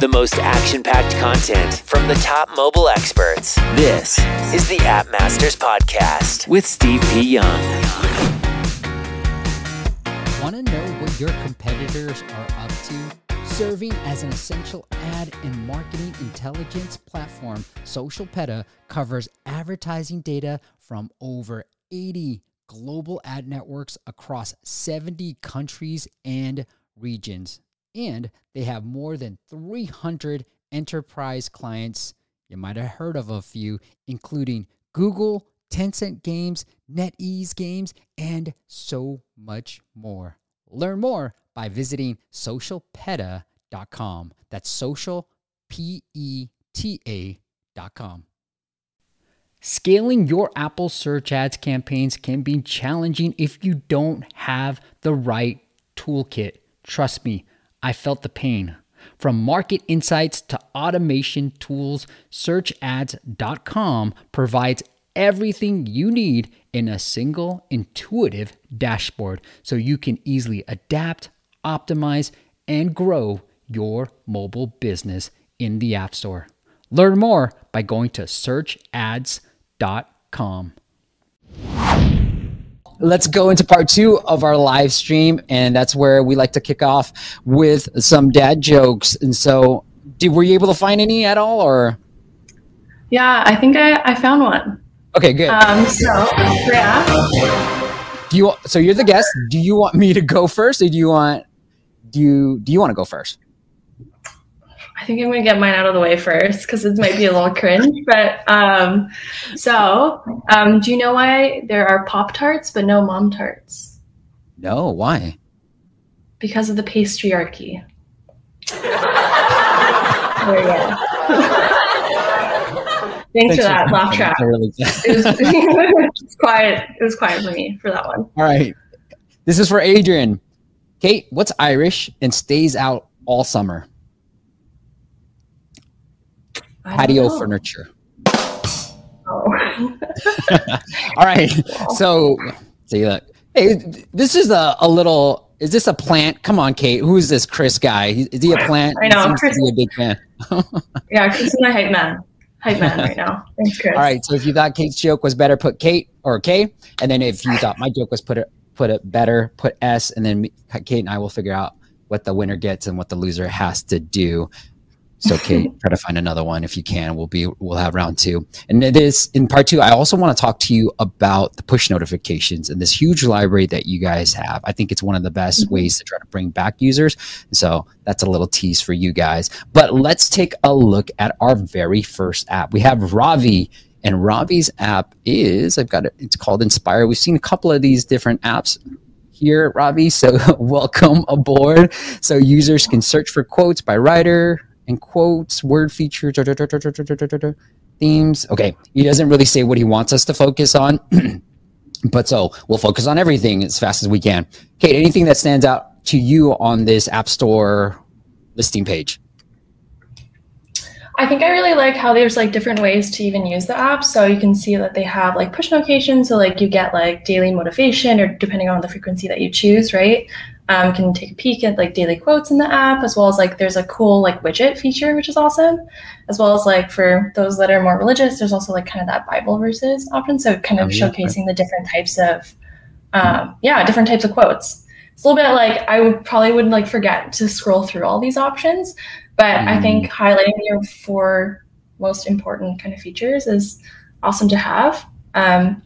The most action packed content from the top mobile experts. This is the App Masters Podcast with Steve P. Young. Want to know what your competitors are up to? Serving as an essential ad and marketing intelligence platform, SocialPeta covers advertising data from over 80 global ad networks across 70 countries and regions. And they have more than 300 enterprise clients. You might have heard of a few, including Google, Tencent Games, NetEase Games, and so much more. Learn more by visiting socialpeta.com. That's social, P E T A.com. Scaling your Apple search ads campaigns can be challenging if you don't have the right toolkit. Trust me, I felt the pain. From market insights to automation tools, searchads.com provides everything you need in a single intuitive dashboard so you can easily adapt, optimize, and grow your mobile business in the App Store. Learn more by going to searchads.com. Let's go into part two of our live stream, and that's where we like to kick off with some dad jokes. And so, did, were you able to find any at all, or? Yeah, I think I, I found one. Okay, good. Um, so yeah. Do you? So you're the guest. Do you want me to go first, or do you want? Do you? Do you want to go first? I think I'm gonna get mine out of the way first because it might be a little cringe. But um, so um, do you know why there are Pop Tarts but no Mom Tarts? No. Why? Because of the patriarchy. there you go. Thanks, for that laugh track. Really it, was, it was quiet. It was quiet for me for that one. All right. This is for Adrian. Kate, what's Irish and stays out all summer? Patio know. furniture. Oh. all right. So, see that. Hey, this is a, a little. Is this a plant? Come on, Kate. Who is this Chris guy? Is he a plant? I know. Chris, to be a big fan. yeah, Chris is my hype man hype man right now. Thanks, Chris. All right. So if you thought Kate's joke was better, put Kate or K. And then if you thought my joke was put it put it better, put S. And then Kate and I will figure out what the winner gets and what the loser has to do. So Kate, try to find another one if you can. We'll be we'll have round two. And it is in part two. I also want to talk to you about the push notifications and this huge library that you guys have. I think it's one of the best mm-hmm. ways to try to bring back users. So that's a little tease for you guys. But let's take a look at our very first app. We have Ravi. And Ravi's app is, I've got it, it's called Inspire. We've seen a couple of these different apps here Ravi. So welcome aboard. So users can search for quotes by writer, and quotes, word features, themes. Okay, he doesn't really say what he wants us to focus on, but so we'll focus on everything as fast as we can. Kate, anything that stands out to you on this App Store listing page? I think I really like how there's like different ways to even use the app. So you can see that they have like push notifications. So like you get like daily motivation or depending on the frequency that you choose, right? Um, can take a peek at like daily quotes in the app as well as like there's a cool like widget feature which is awesome as well as like for those that are more religious there's also like kind of that bible verses option so kind of oh, yeah. showcasing the different types of um, yeah different types of quotes it's a little bit like i would probably would like forget to scroll through all these options but mm. i think mm. highlighting your four most important kind of features is awesome to have um,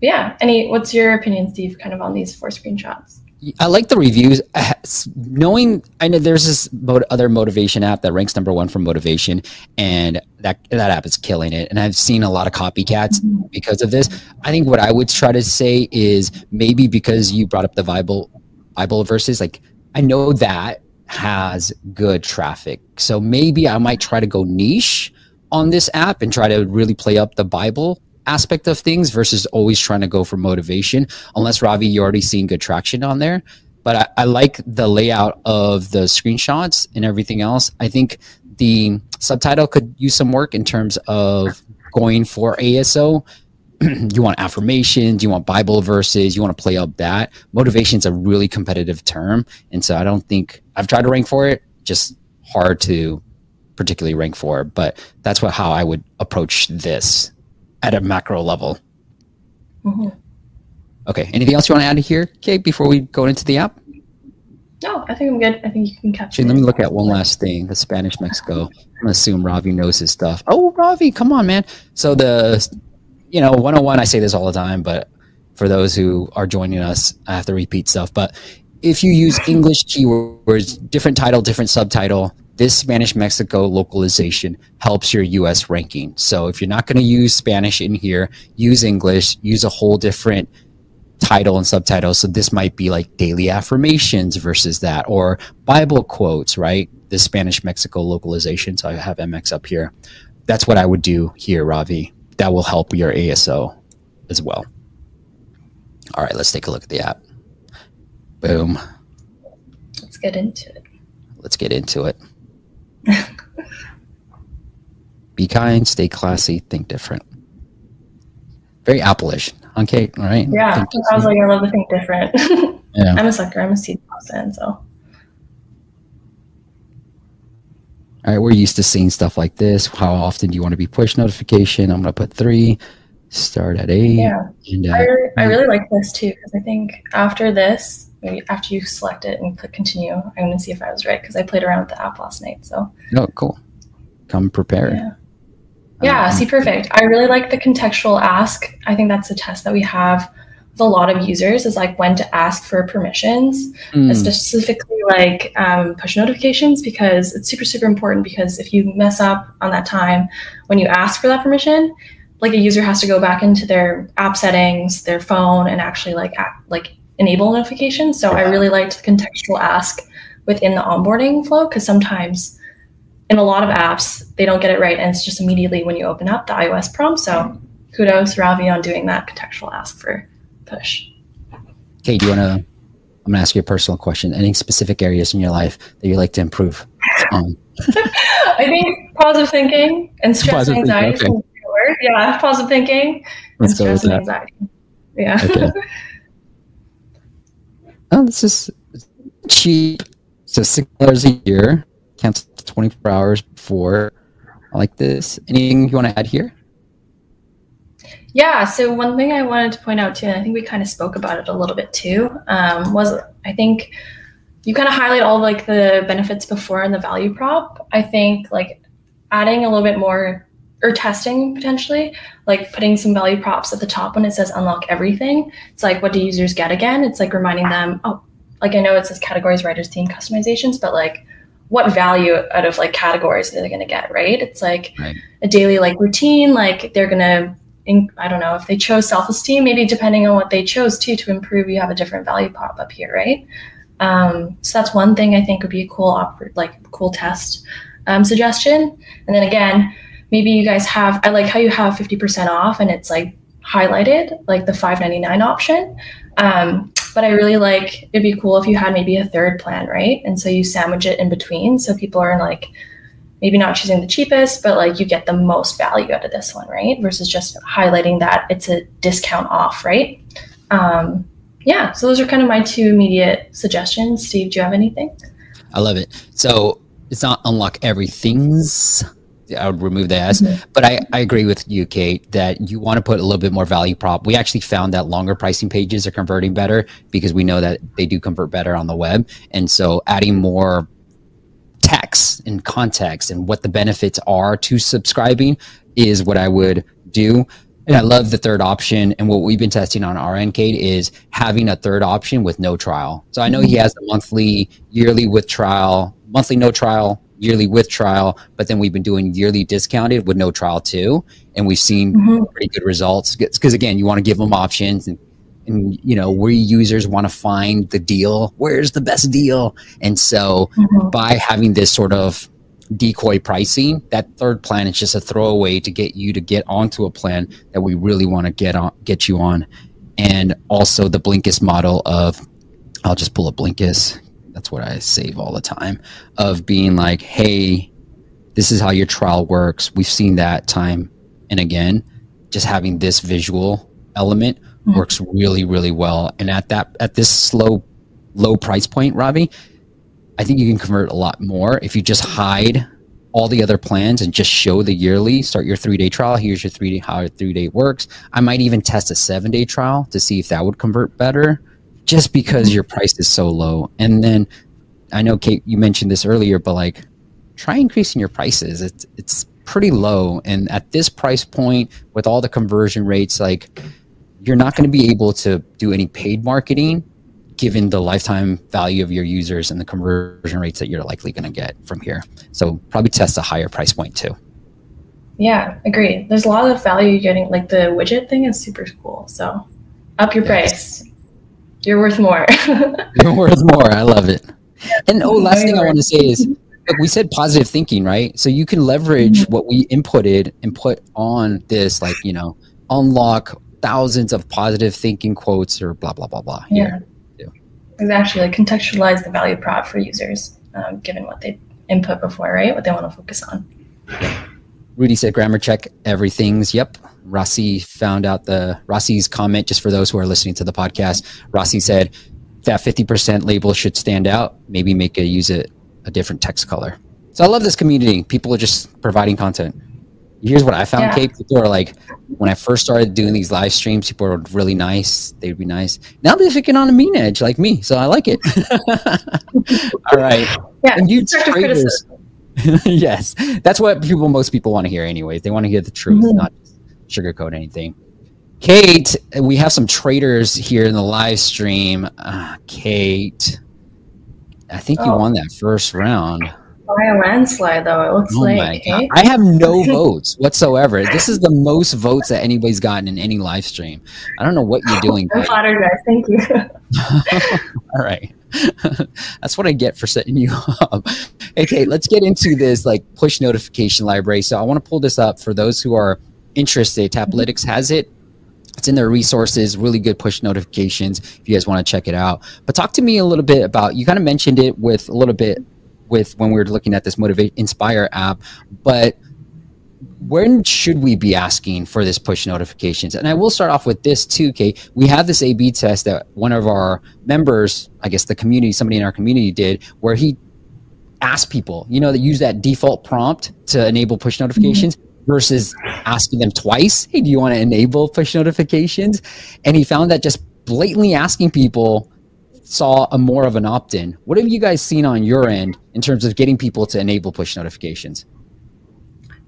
yeah any what's your opinion steve kind of on these four screenshots I like the reviews. Uh, knowing, I know there's this other motivation app that ranks number one for motivation, and that that app is killing it. And I've seen a lot of copycats mm-hmm. because of this. I think what I would try to say is maybe because you brought up the Bible Bible verses, like I know that has good traffic, so maybe I might try to go niche on this app and try to really play up the Bible aspect of things versus always trying to go for motivation. Unless Ravi, you're already seeing good traction on there. But I, I like the layout of the screenshots and everything else. I think the subtitle could use some work in terms of going for ASO. you want affirmations, you want Bible verses, you want to play up that. Motivation is a really competitive term. And so I don't think I've tried to rank for it, just hard to particularly rank for. But that's what how I would approach this at a macro level. Mm-hmm. Okay. Anything else you want to add here, Kate, before we go into the app? No, I think I'm good. I think you can capture. Actually, let me look at one last thing. The Spanish Mexico. I'm gonna assume Ravi knows his stuff. Oh, Ravi, come on, man. So the, you know, 101. I say this all the time, but for those who are joining us, I have to repeat stuff. But if you use English keywords, different title, different subtitle, this Spanish Mexico localization helps your US ranking. So if you're not going to use Spanish in here, use English, use a whole different title and subtitle. So this might be like daily affirmations versus that, or Bible quotes, right? The Spanish Mexico localization. So I have MX up here. That's what I would do here, Ravi. That will help your ASO as well. All right, let's take a look at the app. Boom. Let's get into it. Let's get into it. Be kind, stay classy, think different. Very Apple-ish, Kate? All right. Yeah, Think I was like, I love to think different. Yeah. I'm a sucker. I'm a Steve person, so All right, we're used to seeing stuff like this. How often do you want to be push notification? I'm going to put three. Start at eight. yeah. And, uh, I, I really like this too because I think after this, after you select it and click continue, I'm going to see if I was right because I played around with the app last night. So oh, cool. Come prepared. yeah. Yeah, Um, see, perfect. I really like the contextual ask. I think that's a test that we have with a lot of users is like when to ask for permissions, mm, specifically like um, push notifications, because it's super, super important. Because if you mess up on that time when you ask for that permission, like a user has to go back into their app settings, their phone, and actually like act, like enable notifications. So I really liked the contextual ask within the onboarding flow because sometimes in a lot of apps they don't get it right and it's just immediately when you open up the ios prompt so kudos ravi on doing that contextual ask for push Kate, do you want to? I'm going to ask you a personal question. Any specific areas in your life that you like to improve on? i think positive thinking and stress Positive and thinking, anxiety okay. is a good word. yeah positive thinking and Let's stress and anxiety yeah Okay. Oh, this is cheap. So six dollars a year. Cancel 24 hours before. I like this. Anything you want to add here? Yeah, so one thing I wanted to point out too, and I think we kind of spoke about it a little bit too, um, was I think you kind of highlight all like the benefits before and the value prop. I think like adding a little bit more or testing potentially, like putting some value props at the top when it says unlock everything. It's like what do users get again? It's like reminding them, oh, like I know it says categories, writers, theme, customizations, but like what value out of like categories are they going to get, right? It's like Right. a daily like routine, like they're going to I don't know if they chose self-esteem, maybe depending on what they chose too to improve, you have a different value pop up here, right? Um, so that's one thing I think would be a cool, oper- like cool test um, suggestion. And then again, maybe you guys have. I like how you have fifty percent off, and it's like highlighted, like the five ninety nine option. Um, but I really like it'd be cool if you had maybe a third plan, right? And so you sandwich it in between, so people are like maybe not choosing the cheapest, but like you get the most value out of this one, right? Versus just highlighting that it's a discount off, right? Um, yeah, so those are kind of my two immediate suggestions. Steve, do you have anything? I love it. So it's not unlock everything's. I would remove the S, but I, I agree with you, Kate, that you want to put a little bit more value prop. We actually found that longer pricing pages are converting better because we know that they do convert better on the web. And so adding more text and context and what the benefits are to subscribing is what I would do. And I love the third option. And what we've been testing on our end, Kate, is having a third option with no trial. So I know he has a monthly, yearly with trial, monthly no trial, yearly with trial, but then we've been doing yearly discounted with no trial too. And we've seen Mhm. pretty good results because again, you want to give them options and and you know where users want to find the deal where's the best deal and so Mhm. by having this sort of decoy pricing, that third plan is just a throwaway to get you to get onto a plan that we really want to get on, get you on. And also the Blinkist model of, I'll just pull up Blinkist. That's what I save all the time of being like, hey, this is how your trial works. We've seen that time and again. Just having this visual element Mhm. works really, really well. And at that, at this slow, low price point, Ravi, I think you can convert a lot more if you just hide all the other plans and just show the yearly start your three day trial here's your three day how your three day works i might even test a seven day trial to see if that would convert better just because your price is so low and then i know kate you mentioned this earlier but like try increasing your prices it's it's pretty low and at this price point with all the conversion rates like you're not going to be able to do any paid marketing given the lifetime value of your users and the conversion rates that you're likely going to get from here. So probably test a higher price point too. Yeah, agree. There's a lot of value getting. Like the widget thing is super cool. So up your yes. price. You're worth more. you're worth more. I love it. And oh, last thing I want to say is look, we said positive thinking, right? So you can leverage mm-hmm. what we inputted and put on this, like, you know, unlock thousands of positive thinking quotes or blah, blah, blah, blah yeah. here actually like contextualize the value prop for users, um, given what they input before, right? What they want to focus on. Rudy said grammar check everything's. Yep. Rossi found out the Rossi's comment just for those who are listening to the podcast. Rossi said that 50% label should stand out. Maybe make a use it a different text color. So I love this community. People are just providing content here's what I found, yeah. Kate. People are like, when I first started doing these live streams, people were really nice. They'd be nice. Now they're picking on a mean edge like me, so I like it. All right. Yeah. And you traders. yes, that's what people, most people want to hear, anyways. They want to hear the truth, mm-hmm. not sugarcoat anything. Kate, we have some traders here in the live stream. Uh, Kate, I think oh. you won that first round by a landslide, though. It looks oh like. Eh? I have no votes whatsoever. This is the most votes that anybody's gotten in any live stream. I don't know what you're doing. I'm flattered, guys. Thank you. All right. That's what I get for setting you up. Okay, let's get into this like push notification library. So I want to pull this up for those who are interested. Taplytics has it. It's in their resources, really good push notifications if you guys want to check it out. But talk to me a little bit about you kind of mentioned it with a little bit with when we were looking at this motivate inspire app but when should we be asking for this push notifications and i will start off with this too kate we have this a b test that one of our members i guess the community somebody in our community did where he asked people you know that use that default prompt to enable push notifications mm-hmm. versus asking them twice hey do you want to enable push notifications and he found that just blatantly asking people saw a more of an opt-in. What have you guys seen on your end in terms of getting people to enable push notifications?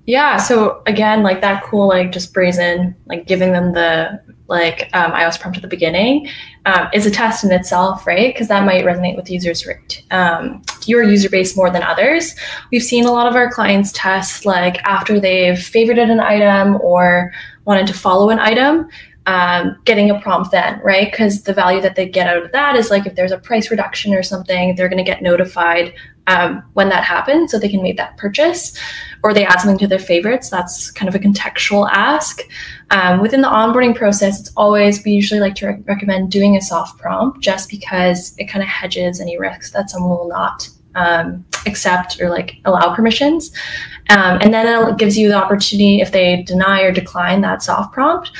Yeah, so again, like that cool, like just brazen, like giving them the like um, iOS prompt at the beginning um, is a test in itself, right? Because that might resonate with users, um, your user base more than others. We've seen a lot of our clients test like after they've favorited an item or wanted to follow an item um, getting a prompt then, right? Because the value that they get out of that is like if there's a price reduction or something, they're going to get notified um, when that happens so they can make that purchase or they add something to their favorites. That's kind of a contextual ask. Um, within the onboarding process, it's always, we usually like to re- recommend doing a soft prompt just because it kind of hedges any risks that someone will not um, accept or like allow permissions. Um, and then it gives you the opportunity if they deny or decline that soft prompt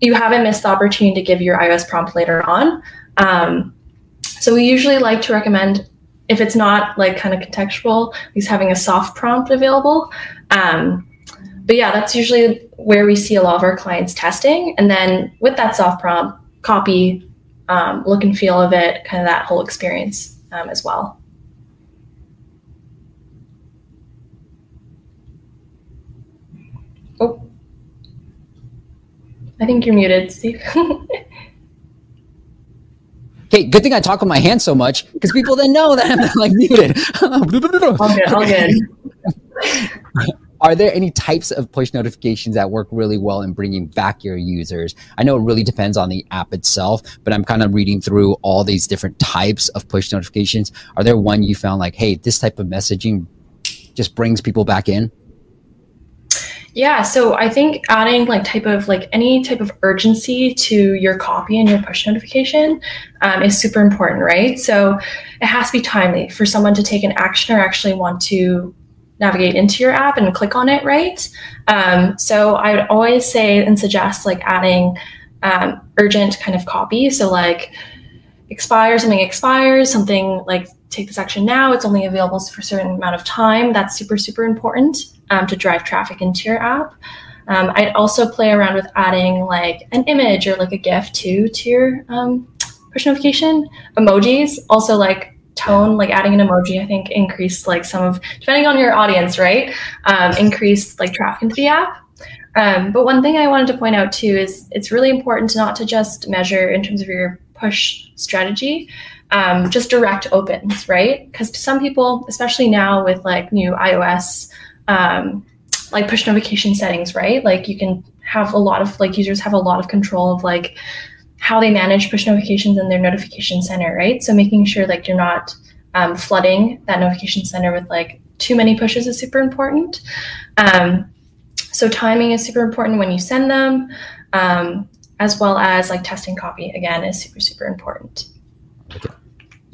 you haven't missed the opportunity to give your iOS prompt later on. Um, so we usually like to recommend if it's not like kind of contextual, at least having a soft prompt available. Um, but yeah, that's usually where we see a lot of our clients testing. And then with that soft prompt, copy, um, look and feel of it, kind of that whole experience um, as well. Oh. I think you're muted, Steve. Okay, good thing I talk with my hands so much because people then know that I'm like muted. all good, all good. Are there any types of push notifications that work really well in bringing back your users? I know it really depends on the app itself, but I'm kind of reading through all these different types of push notifications. Are there one you found like, hey, this type of messaging just brings people back in? Yeah, so I think adding like type of like any type of urgency to your copy and your push notification um, is super important, right? So it has to be timely for someone to take an action or actually want to navigate into your app and click on it, right? Um, so I would always say and suggest like adding um, urgent kind of copy. So like expires, something expires, something like take this action now, it's only available for a certain amount of time. That's super, super important um, to drive traffic into your app. Um, I'd also play around with adding like an image or like a GIF too to your um, push notification. Emojis, also like tone, like adding an emoji, I think increased like some of, depending on your audience, right? Um, increase like traffic into the app. Um, but one thing I wanted to point out too is it's really important not to just measure in terms of your push strategy, um, just direct opens, right? Because to some people, especially now with like new iOS, um, like push notification settings, right? Like you can have a lot of like users have a lot of control of like how they manage push notifications in their notification center, right? So making sure like you're not um, flooding that notification center with like too many pushes is super important. Um, so timing is super important when you send them, um, as well as like testing copy again is super super important. Okay.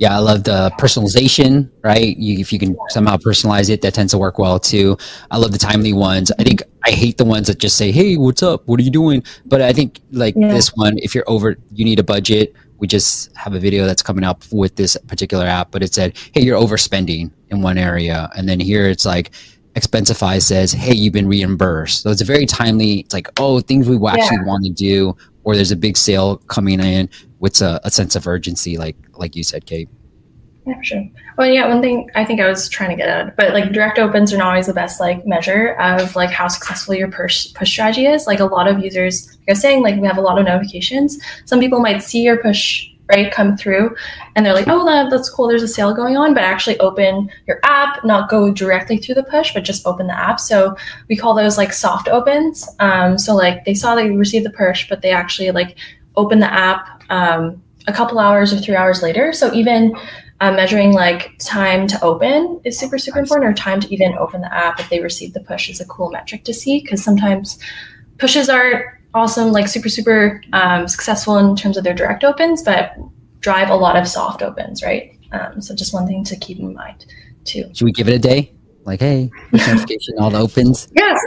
Yeah, I love the personalization, right? You, if you can somehow personalize it, that tends to work well too. I love the timely ones. I think I hate the ones that just say, "Hey, what's up? What are you doing?" But I think like yeah. this one, if you're over, you need a budget. We just have a video that's coming up with this particular app, but it said, "Hey, you're overspending in one area," and then here it's like, Expensify says, "Hey, you've been reimbursed." So it's a very timely. It's like, oh, things we actually yeah. want to do, or there's a big sale coming in with a, a, sense of urgency, like like you said, Kate. Yeah, for sure. Well, yeah, one thing I think I was trying to get at, but like direct opens are not always the best like measure of like how successful your push push strategy is. Like a lot of users, like I was saying, like we have a lot of notifications. Some people might see your push right come through and they're like oh that, that's cool there's a sale going on but actually open your app not go directly through the push but just open the app so we call those like soft opens um, so like they saw they received the push but they actually like open the app um, a couple hours or three hours later so even uh, measuring like time to open is super super important or time to even open the app if they receive the push is a cool metric to see because sometimes pushes are awesome, like super, super um, successful in terms of their direct opens, but drive a lot of soft opens, right? Um, so just one thing to keep in mind too. Should we give it a day? Like, hey, notification, all the opens. Yes,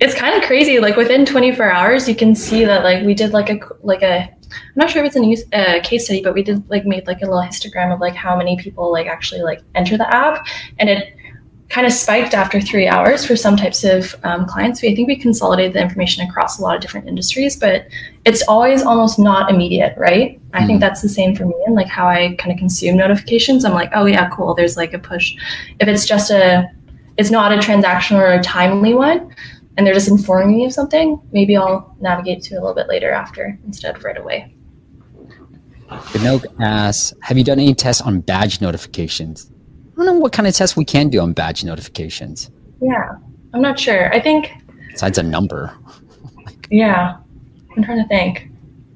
it's kind of crazy. Like within 24 hours, you can see that like we did like a like a I'm not sure if it's a uh, case study, but we did like made like a little histogram of like how many people like actually like enter the app, and it kind of spiked after three hours for some types of um, clients. We, I think we consolidated the information across a lot of different industries, but it's always almost not immediate, right? I mm think that's the same for me and like how I kind of consume notifications. I'm like, oh yeah, cool. There's like a push. If it's just a, it's not a transactional or a timely one, and they're just informing me of something, maybe I'll navigate to a little bit later after instead of right away. Ganoke asks, have you done any tests on badge notifications? I don't know what kind of tests we can do on badge notifications. Yeah, I'm not sure. I think besides a number. yeah, I'm trying to think.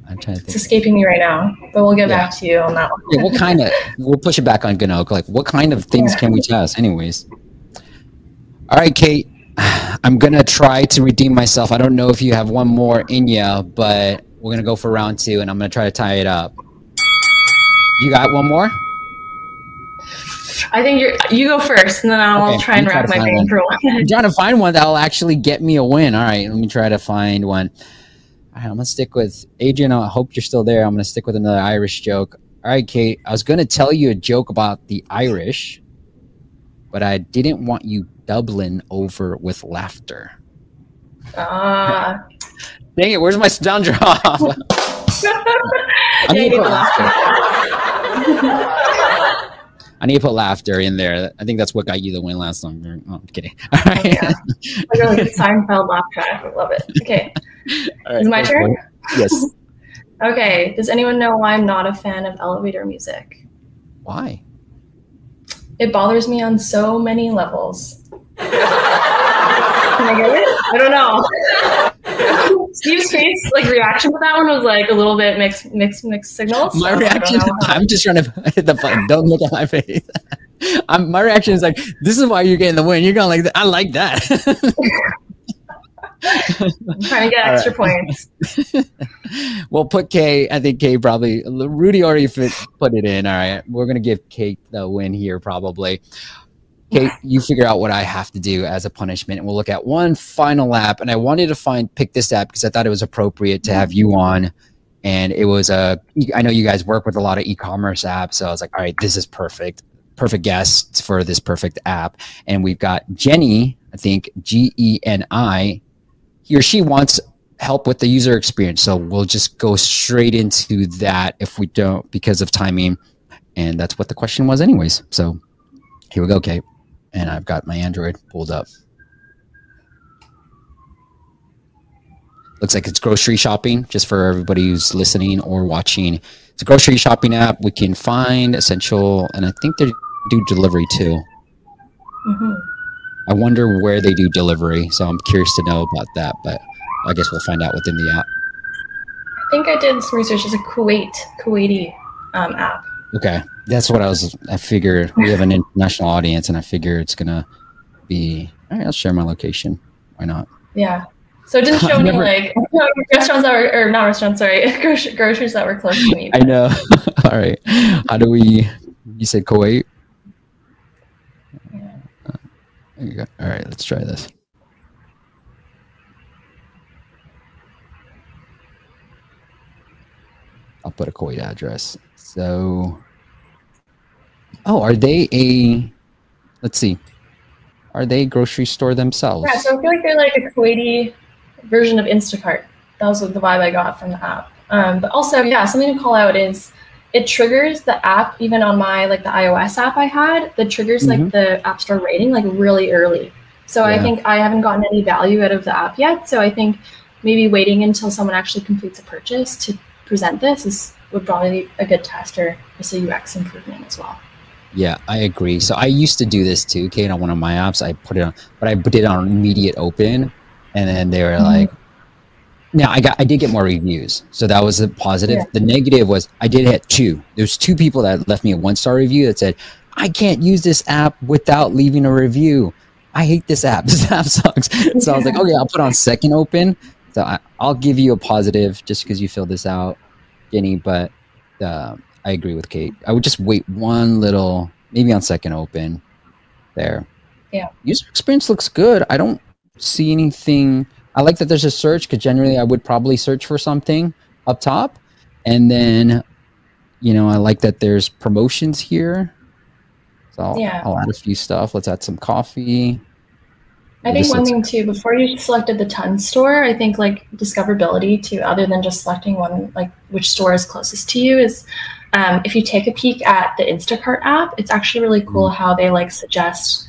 I'm trying to think. It's escaping me right now, but we'll get yeah. back to you on that one. yeah, what kind of? We'll push it back on Ganoke. Like, what kind of things yeah. can we test, anyways? All right, Kate. I'm gonna try to redeem myself. I don't know if you have one more in you, but we're gonna go for round two, and I'm gonna try to tie it up. You got one more? I think you're you go first, and then I'll okay, try and wrap my brain for one. I'm trying to find one that'll actually get me a win. All right, let me try to find one. All right, I'm gonna stick with Adrian. I hope you're still there. I'm gonna stick with another Irish joke. All right, Kate. I was gonna tell you a joke about the Irish, but I didn't want you doubling over with laughter. Ah. Dang it! Where's my sound drop? I need laughter. I need to put laughter in there. I think that's what got you the win last time. Oh, I'm kidding. All right. yeah. Like a really Seinfeld laugh track. I love it. Okay. All right, Is my turn? Yes. okay. Does anyone know why I'm not a fan of elevator music? Why? It bothers me on so many levels. Can I get it? I don't know. Steve's face, like reaction to that one was like a little bit mixed, mixed, mixed signals. My so reaction, I'm just trying to hit the button. Don't look at my face. I'm, my reaction is like, this is why you're getting the win. You're going like, I like that. I'm trying to get extra right. points. well, put K. I think K probably. Rudy already fit, put it in. All right, we're gonna give Kate the win here probably. Kate, you figure out what I have to do as a punishment, and we'll look at one final app. And I wanted to find pick this app because I thought it was appropriate to mm-hmm. have you on and it was a. I know you guys work with a lot of e-commerce apps, so I was like, all right, this is perfect, perfect guest for this perfect app. And we've got Jenny, I think G E N I. He or she wants help with the user experience, so we'll just go straight into that if we don't because of timing, and that's what the question was, anyways. So here we go, Kate, and I've got my Android pulled up. looks like it's grocery shopping just for everybody who's listening or watching it's a grocery shopping app we can find essential and i think they do delivery too Mm-hmm. i wonder where they do delivery so i'm curious to know about that but i guess we'll find out within the app I think I did some research. It's a Kuwait, Kuwaiti um, app. Okay that's what i was i figured we have an international audience and i figure it's gonna be all right i'll share my location why not Yeah. So it didn't show any never- like restaurants that were, or not restaurants, sorry, groceries that were close to me. i know all right how do we you said kuwait Yeah. Uh, there you go. All right, let's try this. I'll put a Kuwait address. So, oh, are they a? Let's see. Are they a grocery store themselves? Yeah, so I feel like they're like a Kuwaiti version of Instacart. That was what the vibe I got from the app. Um, but also, yeah, something to call out is it triggers the app even on my like the iOS app I had. That triggers like Mhm. the App Store rating like really early. So I think I haven't gotten any value out of the app yet. So I think maybe waiting until someone actually completes a purchase to present this is would probably be a good test or just a UX improvement as well. Yeah, I agree. So I used to do this too, Kate, on one of my apps. I put it on, but I put it on immediate open, and then they were Mhm. like, "Now I got, I did get more reviews, so that was a positive. Yeah. The negative was I did hit two. There's two people that left me a one star review that said I can't use this app without leaving a review. I hate this app. This app sucks. So I was like, okay, I'll put on second open. So I, I'll give you a positive just because you filled this out, Jenny. But uh, I agree with Kate. I would just wait one little, maybe on second open there. Yeah. User experience looks good. I don't see anything. I like that there's a search because generally I would probably search for something up top. And then, you know, I like that there's promotions here. So I'll, Yeah. I'll add a few stuff. Let's add some coffee. I think one thing too, before you selected the ton store, I think like discoverability too, other than just selecting one, like which store is closest to you, is um, if you take a peek at the Instacart app, it's actually really cool how they like suggest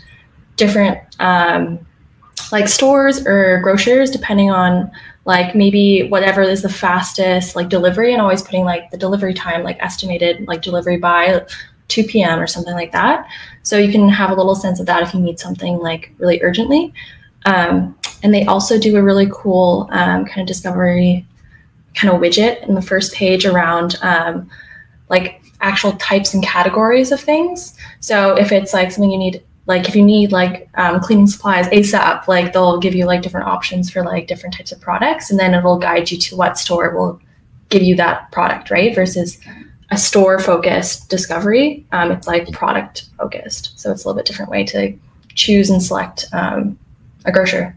different um, like stores or grocers depending on like maybe whatever is the fastest like delivery and always putting like the delivery time like estimated like delivery by 2 p.m. or something like that. So you can have a little sense of that if you need something like really urgently. Um, and they also do a really cool um, kind of discovery kind of widget in the first page around um, like actual types and categories of things. So if it's like something you need, like if you need like um, cleaning supplies ASAP, like they'll give you like different options for like different types of products, and then it'll guide you to what store will give you that product, right? Versus a store focused discovery, um, it's like product focused. So it's a little bit different way to choose and select um, a grocer.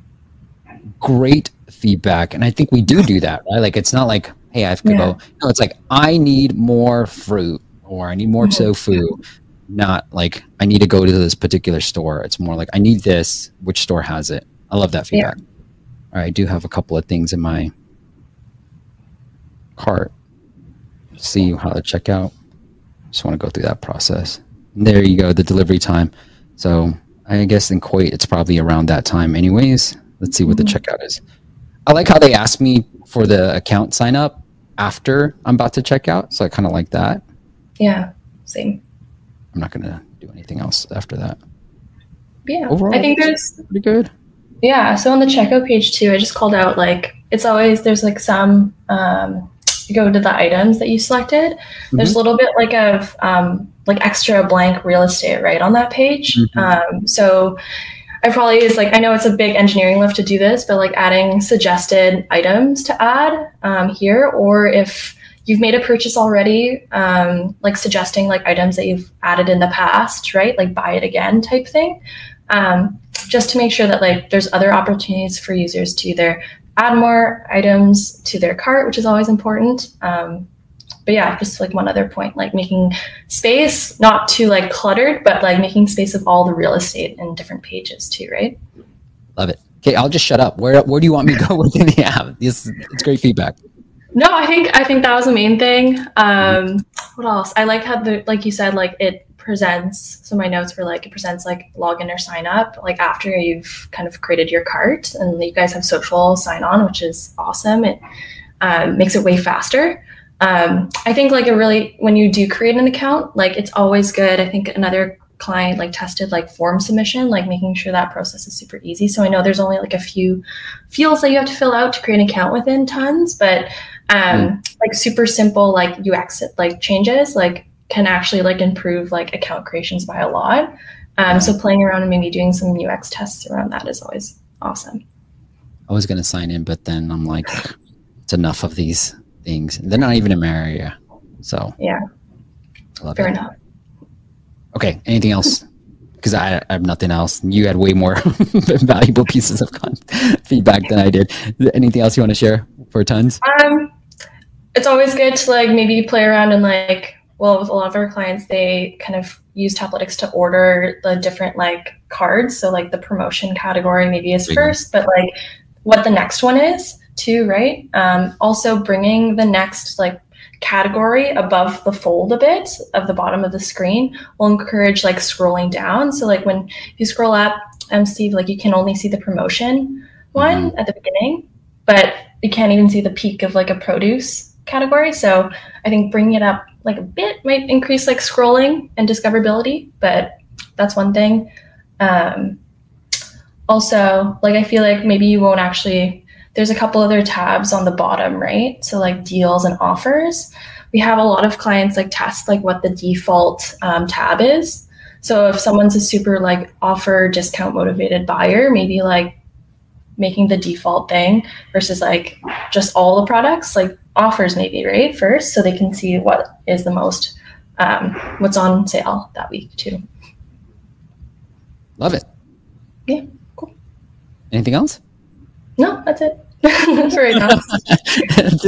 great feedback and i think we do do that right like it's not like hey i have to Yeah. go no it's like i need more fruit or i need more Mhm. tofu not like i need to go to this particular store it's more like i need this which store has it i love that Yeah. feedback all right i do have a couple of things in my cart see how to check out. Just want to go through that process. There you go the delivery time. So i guess in kuwait it's probably around that time anyways. Let's see what the Mhm. checkout is. I like how they asked me for the account sign up after i'm about to check out so i kind of like that. Yeah, same. i'm not going to do anything else after that. Yeah, Overall, I think there's pretty good. Yeah, so on the checkout page too, I just called out like it's always there's like some um, go to the items that you selected. There's a little bit like of um, like extra blank real estate right on that page. Mhm. Um, so I probably is like I know it's a big engineering lift to do this, but like adding suggested items to add um, here, or if you've made a purchase already, um, like suggesting like items that you've added in the past, right? Like buy it again type thing. Um, just to make sure that like there's other opportunities for users to either add more items to their cart, which is always important. Um, but yeah, just like one other point, like making space not too like cluttered, but like making space of all the real estate in different pages too, right? Love it. Okay, I'll just shut up. Where where do you want me to go within the app? This it's great feedback. No, I think I think that was the main thing. Um, what else? I like how the like you said, like it presents. So my notes were like it presents like login or sign up, like after you've kind of created your cart, and you guys have social sign on, which is awesome. It um, makes it way faster. Um, I think like a really when you do create an account, like it's always good. I think another client like tested like form submission, like making sure that process is super easy. So I know there's only like a few fields that you have to fill out to create an account within tons, but um, mm. like super simple like UX like changes like can actually like improve like account creations by a lot. Um, so playing around and maybe doing some UX tests around that is always awesome. I was gonna sign in, but then I'm like, it's enough of these things. They're not even in my area, so yeah, fair it. enough. Okay. Anything else? Because I, I, have nothing else. You had way more valuable pieces of feedback than I did. Anything else you want to share for tons? Um, it's always good to like maybe play around and like well with a lot of our clients they kind of use Taplytics to order the different like cards. So like the promotion category maybe is first, but like what the next one is too, right? Um, also bringing the next like category above the fold a bit of the bottom of the screen will encourage like scrolling down. So like when you scroll up, um, Steve, like you can only see the promotion one mm-hmm. at the beginning, but you can't even see the peak of like a produce category. So I think bringing it up like a bit might increase like scrolling and discoverability, but that's one thing. Um, also, like I feel like maybe you won't actually there's a couple other tabs on the bottom, right? So like deals and offers. We have a lot of clients like test like what the default um, tab is. So if someone's a super like offer discount motivated buyer, maybe like making the default thing versus like just all the products, like offers maybe, right? First, so they can see what is the most um, what's on sale that week too. Love it. Yeah, cool. Anything else? No, that's it. now.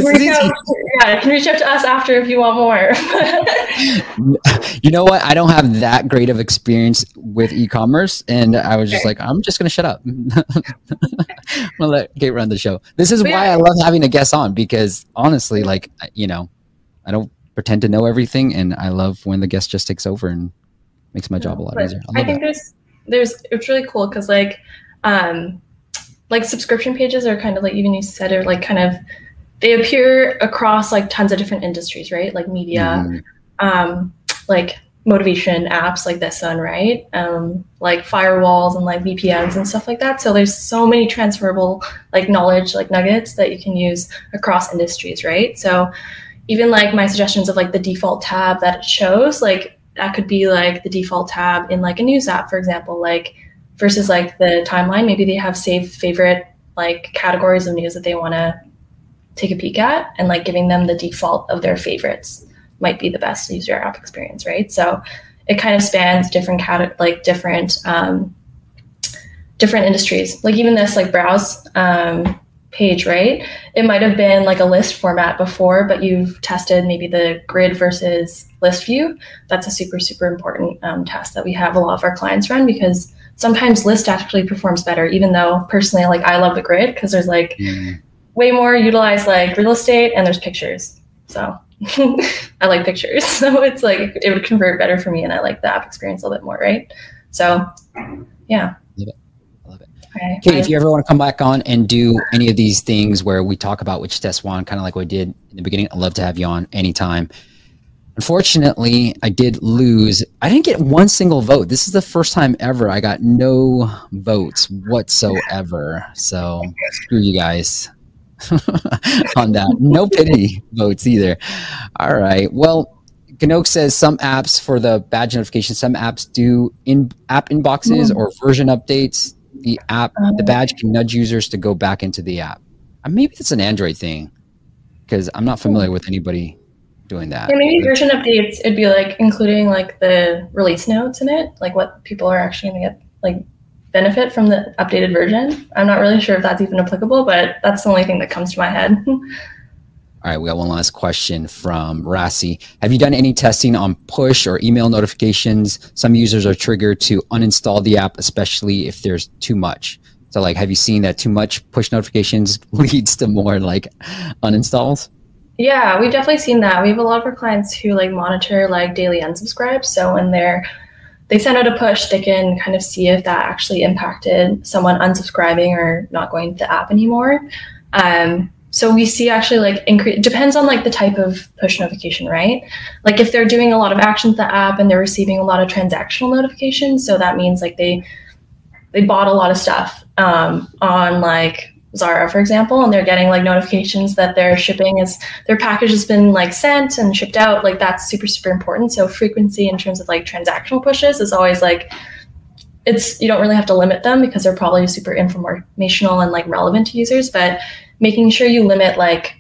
reach out, yeah, you can reach out to us after if you want more. you know what? I don't have that great of experience with e-commerce, and I was just okay. like, I'm just gonna shut up. I'm gonna let Kate run the show. This is but why yeah. I love having a guest on because honestly, like you know, I don't pretend to know everything, and I love when the guest just takes over and makes my job a lot but easier. I, I think that. there's there's it's really cool because like um like subscription pages are kind of like even you said are like kind of they appear across like tons of different industries, right? Like media, mm. um, like motivation apps like this one, right? Um, like firewalls and like VPNs and stuff like that. So there's so many transferable like knowledge like nuggets that you can use across industries, right? So even like my suggestions of like the default tab that it shows, like that could be like the default tab in like a news app, for example, like versus like the timeline. Maybe they have saved favorite like categories of news that they want to take a peek at and like giving them the default of their favorites might be the best user app experience, right? So it kind of spans different cat like different um, different industries. Like even this like browse um, page, right? It might have been like a list format before, but you've tested maybe the grid versus list view. That's a super super important um, test that we have a lot of our clients run because sometimes list actually performs better, even though personally, like I love the grid because there's like mm. way more utilized like real estate and there's pictures. So I like pictures. So it's like it would convert better for me and I like the app experience a little bit more, right? So yeah. Love it. I love it. Okay. okay, if you ever want to come back on and do any of these things where we talk about which test one, kind of like we did in the beginning, I'd love to have you on anytime. Unfortunately, I did lose. I didn't get one single vote. This is the first time ever I got no votes whatsoever. So screw you guys on that. No pity votes either. All right. Well, Ganok says some apps for the badge notification, some apps do in app inboxes mm. or version updates. The app, the oh. badge can nudge users to go back into the app. Uh, maybe it's an Android thing because I'm not familiar with anybody doing that. Yeah, maybe version updates. It'd be like including like the release notes in it, like what people are actually going to get, like benefit from the updated version. I'm not really sure if that's even applicable, but that's the only thing that comes to my head. All right, we got one last question from Rassi. Have you done any testing on push or email notifications? Some users are triggered to uninstall the app, especially if there's too much. So, like, have you seen that too much push notifications leads to more like uninstalls? Yeah, we've definitely seen that. We have a lot of our clients who like monitor like daily unsubscribes. So when they're they send out a push, they can kind of see if that actually impacted someone unsubscribing or not going to the app anymore. Um, so we see actually like increase depends on like the type of push notification right like if they're doing a lot of actions in the app and they're receiving a lot of transactional notifications so that means like they they bought a lot of stuff um, on like Zara, for example, and they're getting like notifications that their shipping is their package has been like sent and shipped out. Like that's super, super important. So frequency in terms of like transactional pushes is always like it's you don't really have to limit them because they're probably super informational and like relevant to users, but making sure you limit like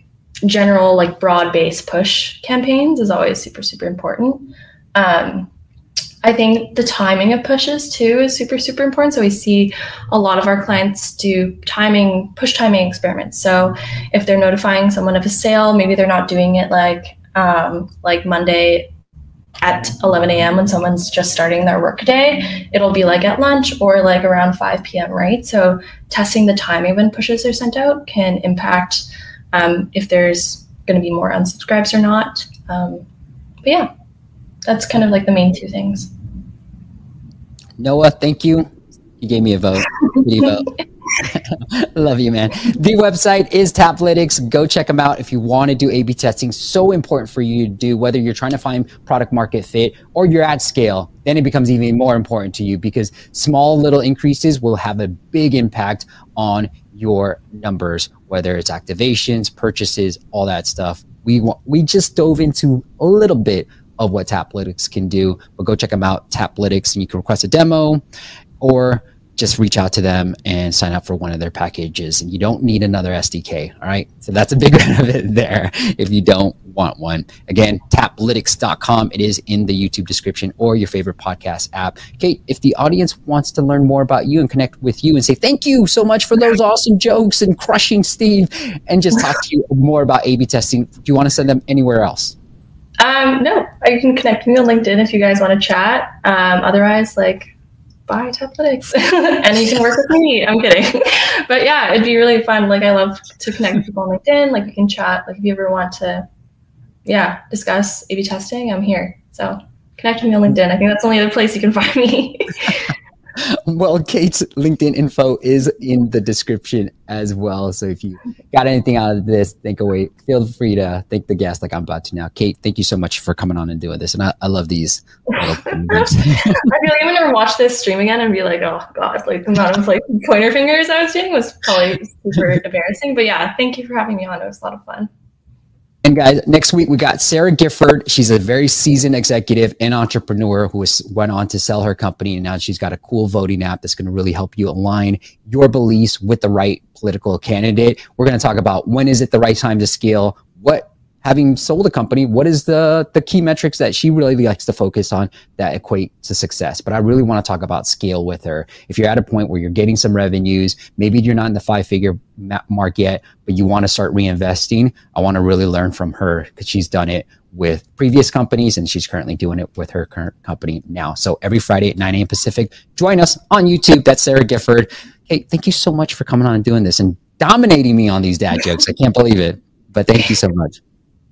general like broad based push campaigns is always super super important um, i think the timing of pushes too is super super important so we see a lot of our clients do timing push timing experiments so if they're notifying someone of a sale maybe they're not doing it like um, like monday at 11 a.m. when someone's just starting their workday. It'll be like at lunch or like around 5 p.m., right? So testing the timing when pushes are sent out can impact um, if there's going to be more unsubscribes or not. Um, but yeah, that's kind of like the main two things. Noah, thank you. You gave me a vote. vote. Love you, man. The website is Taplytics. Go check them out if you want to do A B testing. So important for you to do, whether you're trying to find product market fit or you're at scale, then it becomes even more important to you because small little increases will have a big impact on your numbers, whether it's activations, purchases, all that stuff. We want, we just dove into a little bit of what Taplytics can do, but go check them out, Taplytics, and you can request a demo or just reach out to them and sign up for one of their packages. And you don't need another SDK. All right. So that's a big benefit there if you don't want one. Again, taplytics.com. It is in the YouTube description or your favorite podcast app. Kate, if the audience wants to learn more about you and connect with you and say thank you so much for those awesome jokes and crushing Steve and just talk to you more about A B testing, do you want to send them anywhere else? Um, no, you can connect me on LinkedIn if you guys want to chat. Um, otherwise, like buy Taplytics and you can work with me. I'm kidding. but yeah, it'd be really fun. Like I love to connect people on LinkedIn. Like we can chat. Like if you ever want to, yeah, discuss A/B testing, I'm here. So connect with me on LinkedIn. I think that's the only other place you can find me. well, Kate's LinkedIn info is in the description as well. So if you got anything out of this, think away. Feel free to thank the guest like I'm about to now. Kate, thank you so much for coming on and doing this. And I, I love these. I feel like I'm gonna watch this stream again and be like, oh god, like the amount of like pointer fingers I was doing was probably super embarrassing. But yeah, thank you for having me on. It was a lot of fun. And guys, next week we got Sarah Gifford. She's a very seasoned executive and entrepreneur who was, went on to sell her company. And now she's got a cool voting app that's going to really help you align your beliefs with the right political candidate. We're going to talk about when is it the right time to scale? What having sold a company, what is the the key metrics that she really likes to focus on that equate to success? But I really want to talk about scale with her. If you're at a point where you're getting some revenues, maybe you're not in the five figure mark yet, but you want to start reinvesting, I want to really learn from her because she's done it with previous companies and she's currently doing it with her current company now. So every Friday at 9 a.m. Pacific, join us on YouTube. That's Sarah Gifford. Hey, thank you so much for coming on and doing this and dominating me on these dad jokes. I can't believe it, but thank you so much.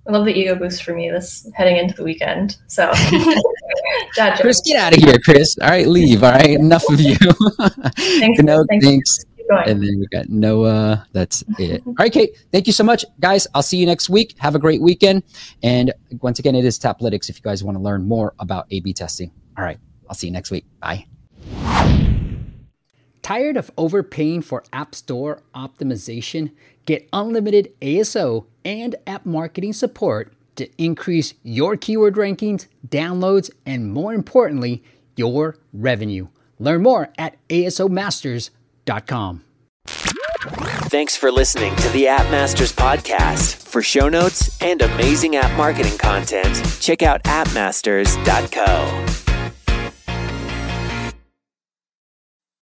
I love the ego boost for me this heading into the weekend. So, Chris, get out of here, Chris. All right, leave. All right, enough of you. thanks. no, thanks. thanks. And then we got Noah. That's it. All right, Kate. Thank you so much, guys. I'll see you next week. Have a great weekend. And once again, it is Taplytics if you guys want to learn more about A/B testing. All right, I'll see you next week. Bye. Tired of overpaying for App Store optimization? Get unlimited ASO and app marketing support to increase your keyword rankings, downloads, and more importantly, your revenue. Learn more at asomasters.com. Thanks for listening to the App Masters podcast. For show notes and amazing app marketing content, check out appmasters.co.